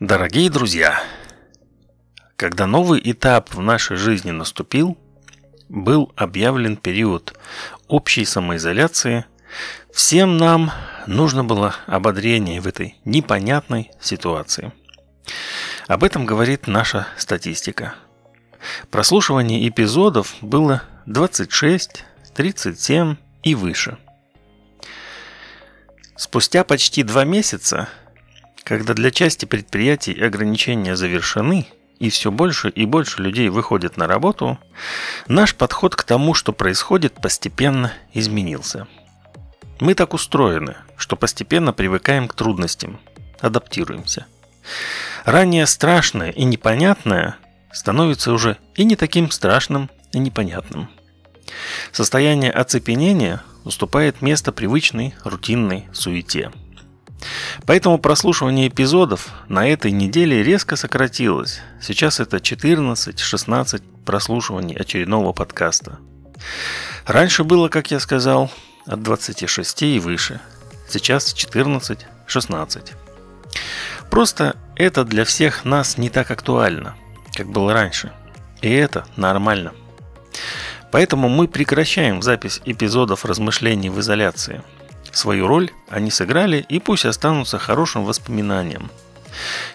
Дорогие друзья, когда новый этап в нашей жизни наступил, был объявлен период общей самоизоляции, всем нам нужно было ободрение в этой непонятной ситуации. Об этом говорит наша статистика. Прослушивание эпизодов было 26, 37 и выше. Спустя почти два месяца, когда для части предприятий ограничения завершены и все больше и больше людей выходят на работу, наш подход к тому, что происходит, постепенно изменился. Мы так устроены, что постепенно привыкаем к трудностям, адаптируемся. Ранее страшное и непонятное становится уже и не таким страшным и непонятным. Состояние оцепенения уступает место привычной рутинной суете. Поэтому прослушивание эпизодов на этой неделе резко сократилось. Сейчас это 14-16 прослушиваний очередного подкаста. Раньше было, как я сказал, от 26 и выше. Сейчас 14-16. Просто это для всех нас не так актуально, как было раньше. И это нормально. Поэтому мы прекращаем запись эпизодов размышлений в изоляции. Свою роль они сыграли и пусть останутся хорошим воспоминанием.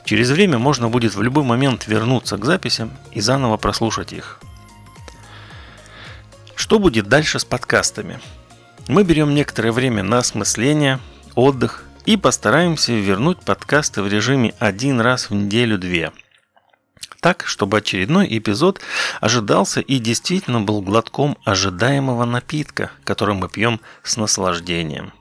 Через время можно будет в любой момент вернуться к записям и заново прослушать их. Что будет дальше с подкастами? Мы берем некоторое время на осмысление, отдых и постараемся вернуть подкасты в режиме один раз в неделю-две – так, чтобы очередной эпизод ожидался и действительно был глотком ожидаемого напитка, который мы пьем с наслаждением.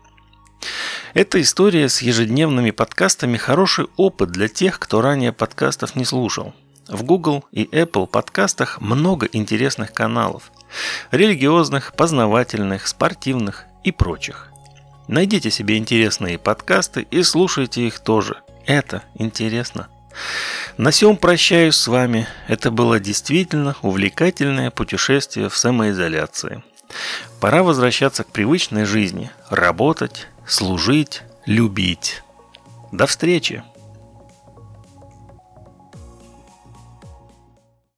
Эта история с ежедневными подкастами хороший опыт для тех, кто ранее подкастов не слушал. В Google и Apple подкастах много интересных каналов. Религиозных, познавательных, спортивных и прочих. Найдите себе интересные подкасты и слушайте их тоже. Это интересно. На всем прощаюсь с вами. Это было действительно увлекательное путешествие в самоизоляции. Пора возвращаться к привычной жизни. Работать, служить, любить. До встречи!